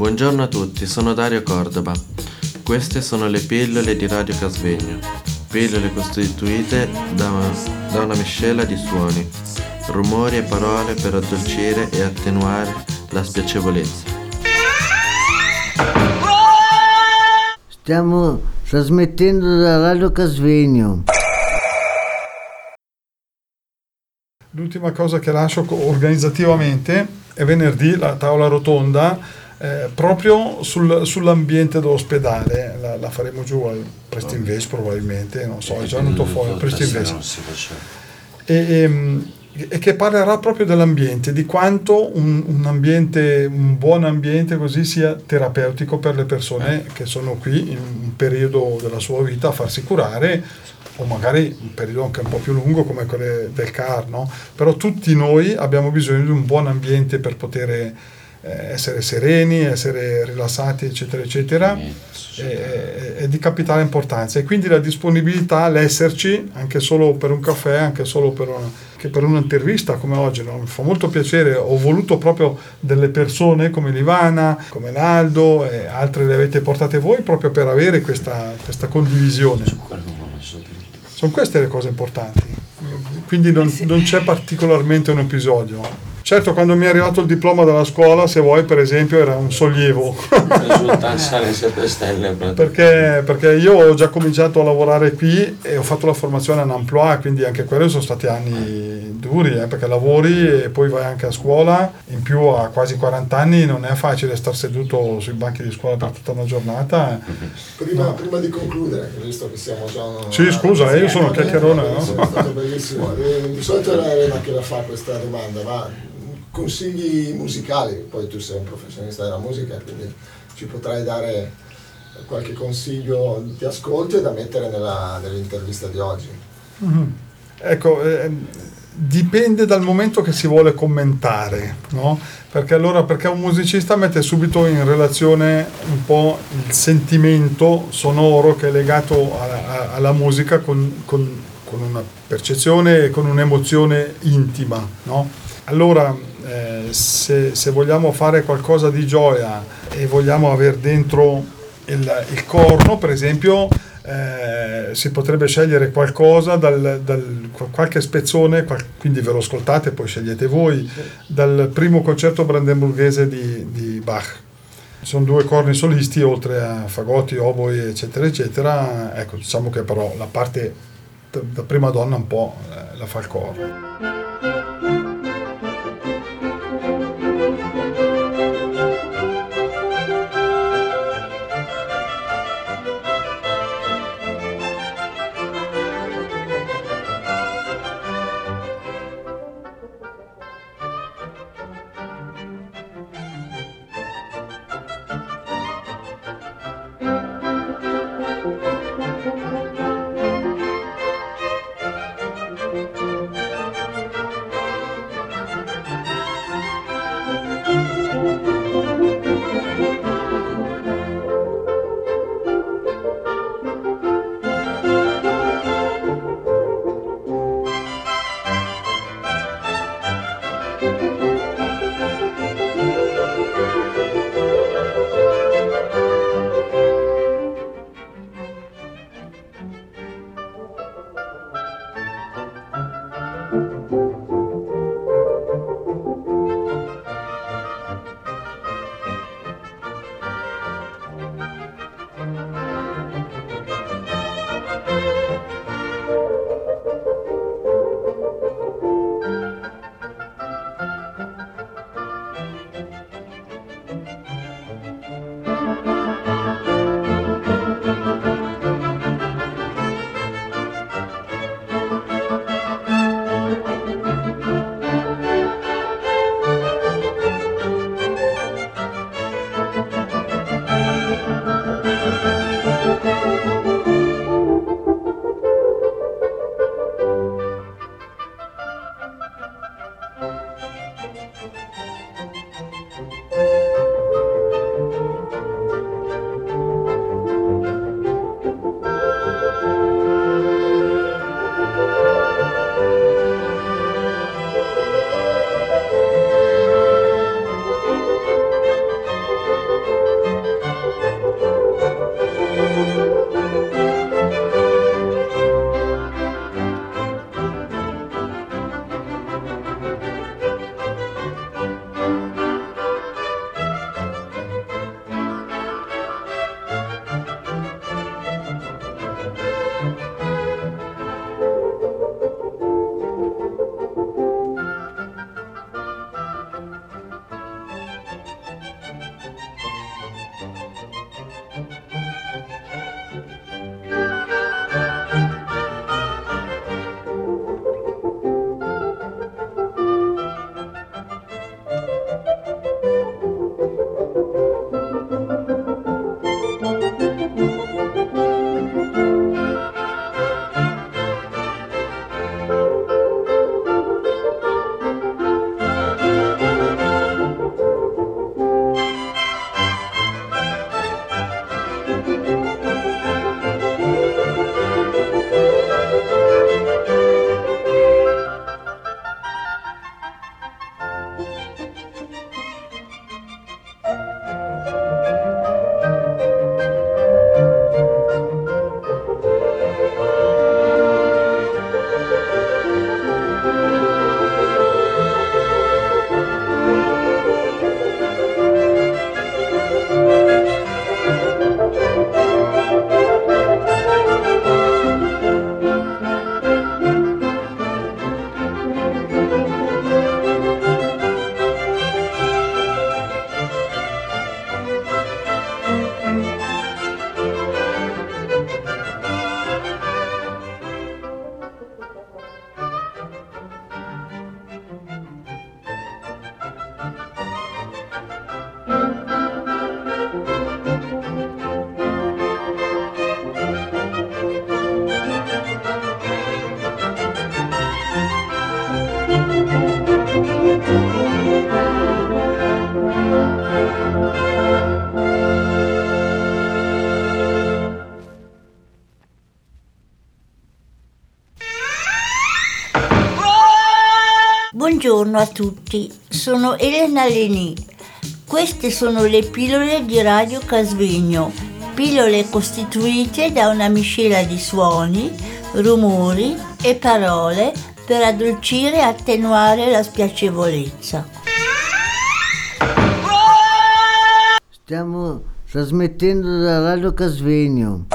Buongiorno a tutti, sono Dario Cordova. Queste sono le pillole di Radio Casvegno. Pillole costituite da, da una miscela di suoni, rumori e parole per addolcire e attenuare la spiacevolezza. Stiamo trasmettendo da Radio Casvegno. L'ultima cosa che lascio organizzativamente è venerdì la tavola rotonda eh, proprio sul, sull'ambiente dell'ospedale. La, la, faremo giù al Prestinvest probabilmente, non so, è già venuto fuori al Prestinvest. E, e, ehm, e, che parlerà proprio dell'ambiente, di quanto un, un, ambiente, un buon ambiente così sia terapeutico per le persone che sono qui in un periodo della sua vita a farsi curare o magari un periodo anche un po' più lungo come quello del CAR, no? però tutti noi abbiamo bisogno di un buon ambiente per poter eh, essere sereni, essere rilassati, eccetera, eccetera, è, di capitale importanza e quindi la disponibilità, l'esserci, anche solo per un caffè, anche solo per, una, per un'intervista come oggi, no? mi fa molto piacere, ho voluto proprio delle persone come Livana, come Naldo e altre le avete portate voi proprio per avere questa, questa condivisione. Sono queste le cose importanti, quindi non, non c'è particolarmente un episodio. Certo, quando mi è arrivato il diploma dalla scuola, se vuoi, per esempio, era un sollievo. perché, perché io ho già cominciato a lavorare qui e ho fatto la formazione in Amplois, quindi anche quelli sono stati anni duri, eh, perché lavori e poi vai anche a scuola. In più, a quasi 40 anni non è facile star seduto sui banchi di scuola per tutta una giornata. Prima, no. prima di concludere, visto che siamo già... Sì, scusa, io sono chiacchierone. No? È stato bellissimo. Eh, di solito è Elena che la fa questa domanda, ma consigli musicali, poi tu sei un professionista della musica, quindi ci potrai dare qualche consiglio di ascolto da mettere nella, nell'intervista di oggi. Mm-hmm. Ecco, eh, dipende dal momento che si vuole commentare, no? Perché allora, perché un musicista mette subito in relazione un po' il sentimento sonoro che è legato alla, alla musica con, con, con, una percezione e con un'emozione intima, no? Allora, eh, se, se, vogliamo fare qualcosa di gioia e vogliamo avere dentro il, il corno, per esempio, eh, si potrebbe scegliere qualcosa dal, dal, qualche spezzone, qual, quindi ve lo ascoltate, poi scegliete voi, dal primo concerto brandenburghese di, di Bach. Sono due corni solisti, oltre a fagotti, oboi, eccetera, eccetera. Ecco, diciamo che però la parte da prima donna un po' eh, la fa il corno. Buongiorno a tutti, sono Elena Leni. Queste sono le pillole di Radio Casvegno, pillole costituite da una miscela di suoni, rumori e parole per addolcire e attenuare la spiacevolezza. Stiamo trasmettendo da Radio Casvegno.